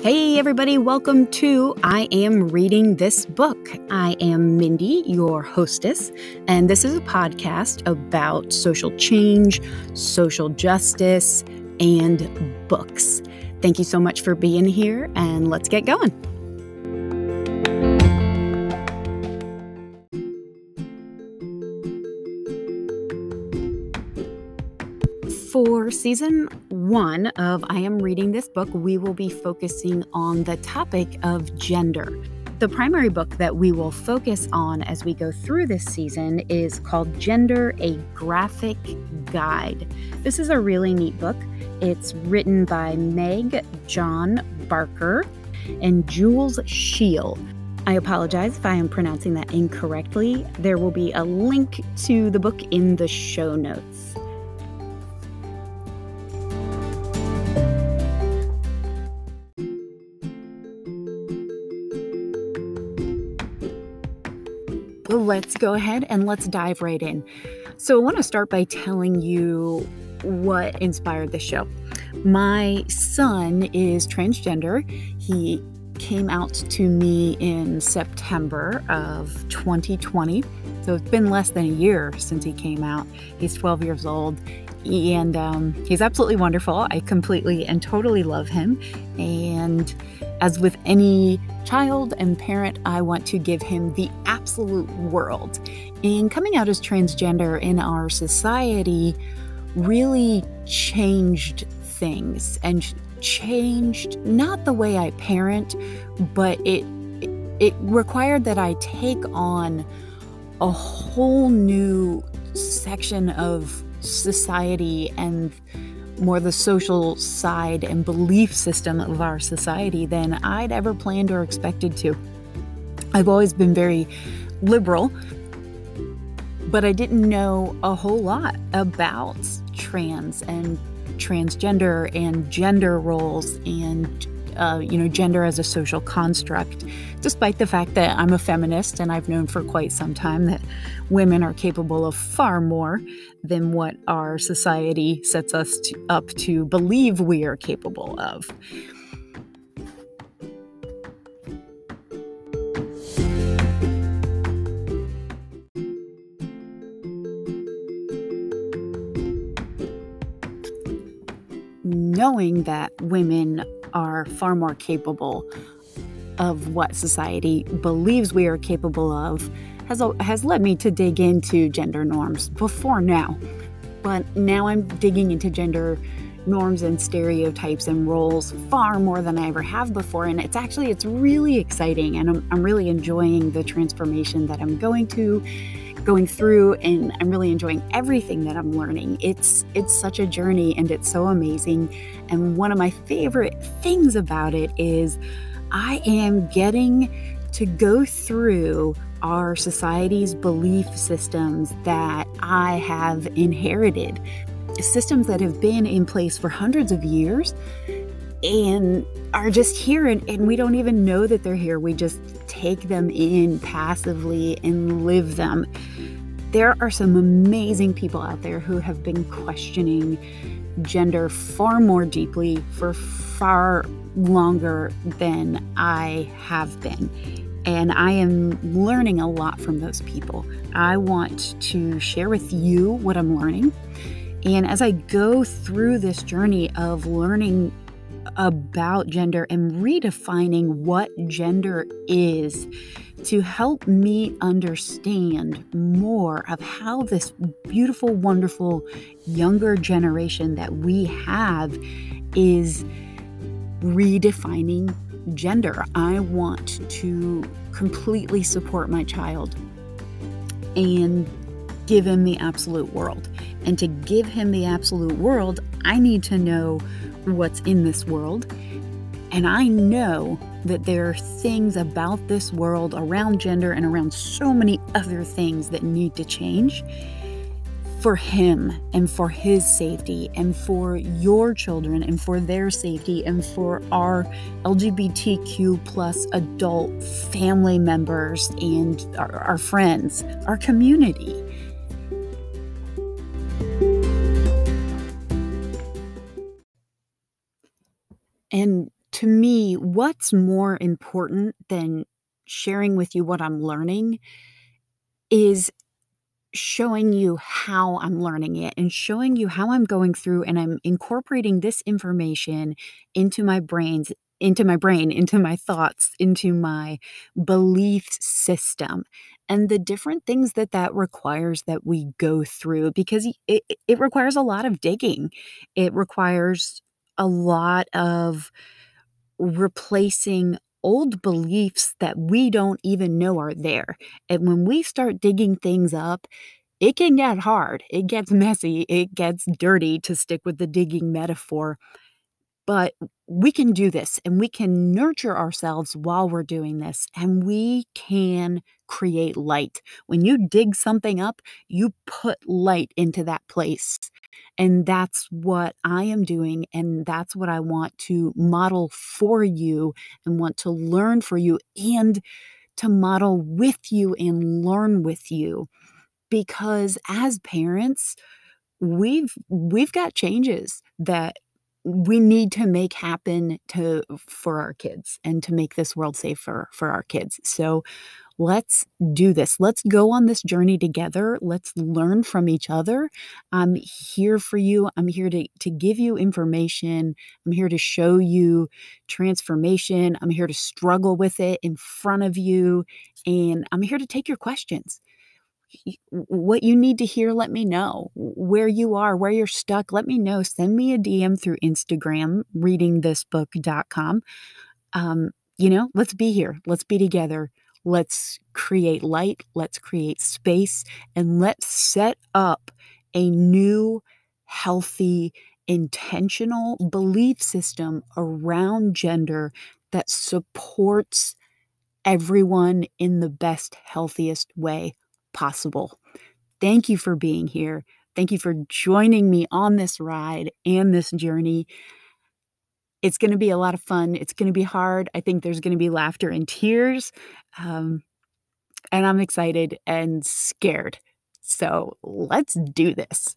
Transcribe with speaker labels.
Speaker 1: Hey, everybody, welcome to I Am Reading This Book. I am Mindy, your hostess, and this is a podcast about social change, social justice, and books. Thank you so much for being here, and let's get going. For season one of I Am Reading This Book, we will be focusing on the topic of gender. The primary book that we will focus on as we go through this season is called Gender A Graphic Guide. This is a really neat book. It's written by Meg John Barker and Jules Scheele. I apologize if I am pronouncing that incorrectly. There will be a link to the book in the show notes. Let's go ahead and let's dive right in. So, I want to start by telling you what inspired the show. My son is transgender. He came out to me in September of 2020. So it's been less than a year since he came out. He's 12 years old and um, he's absolutely wonderful. I completely and totally love him. And as with any child and parent, I want to give him the absolute world. And coming out as transgender in our society really changed things and changed not the way I parent, but it it required that I take on a whole new section of society and more the social side and belief system of our society than I'd ever planned or expected to. I've always been very liberal, but I didn't know a whole lot about trans and transgender and gender roles and uh, you know, gender as a social construct, despite the fact that I'm a feminist and I've known for quite some time that women are capable of far more than what our society sets us to, up to believe we are capable of. Knowing that women are far more capable of what society believes we are capable of has, has led me to dig into gender norms before now. But now I'm digging into gender norms and stereotypes and roles far more than I ever have before. And it's actually, it's really exciting. And I'm, I'm really enjoying the transformation that I'm going to going through and I'm really enjoying everything that I'm learning. It's it's such a journey and it's so amazing. And one of my favorite things about it is I am getting to go through our society's belief systems that I have inherited. Systems that have been in place for hundreds of years and are just here and, and we don't even know that they're here. We just take them in passively and live them. There are some amazing people out there who have been questioning gender far more deeply for far longer than I have been. And I am learning a lot from those people. I want to share with you what I'm learning. And as I go through this journey of learning about gender and redefining what gender is to help me understand more of how this beautiful, wonderful younger generation that we have is redefining gender. I want to completely support my child and give him the absolute world. And to give him the absolute world, I need to know what's in this world. And I know that there are things about this world, around gender, and around so many other things that need to change for him and for his safety and for your children and for their safety and for our lgbtq plus adult family members and our, our friends our community and to me, what's more important than sharing with you what I'm learning is showing you how I'm learning it and showing you how I'm going through and I'm incorporating this information into my brains into my brain, into my thoughts, into my belief system and the different things that that requires that we go through because it, it requires a lot of digging. It requires a lot of replacing old beliefs that we don't even know are there. And when we start digging things up, it can get hard. It gets messy. It gets dirty, to stick with the digging metaphor. But we can do this and we can nurture ourselves while we're doing this and we can create light. When you dig something up, you put light into that place. And that's what I am doing. And that's what I want to model for you and want to learn for you and to model with you and learn with you. Because as parents, we've we've got changes that we need to make happen to for our kids and to make this world safer for our kids. So let's do this. Let's go on this journey together. Let's learn from each other. I'm here for you. I'm here to, to give you information. I'm here to show you transformation. I'm here to struggle with it in front of you. And I'm here to take your questions what you need to hear, let me know. Where you are, where you're stuck, let me know. Send me a DM through Instagram, readingthisbook.com. Um, you know, let's be here. Let's be together. Let's create light. Let's create space. And let's set up a new, healthy, intentional belief system around gender that supports everyone in the best, healthiest way possible. Thank you for being here. Thank you for joining me on this ride and this journey. It's going to be a lot of fun. It's going to be hard. I think there's going to be laughter and tears. Um, and I'm excited and scared. So let's do this.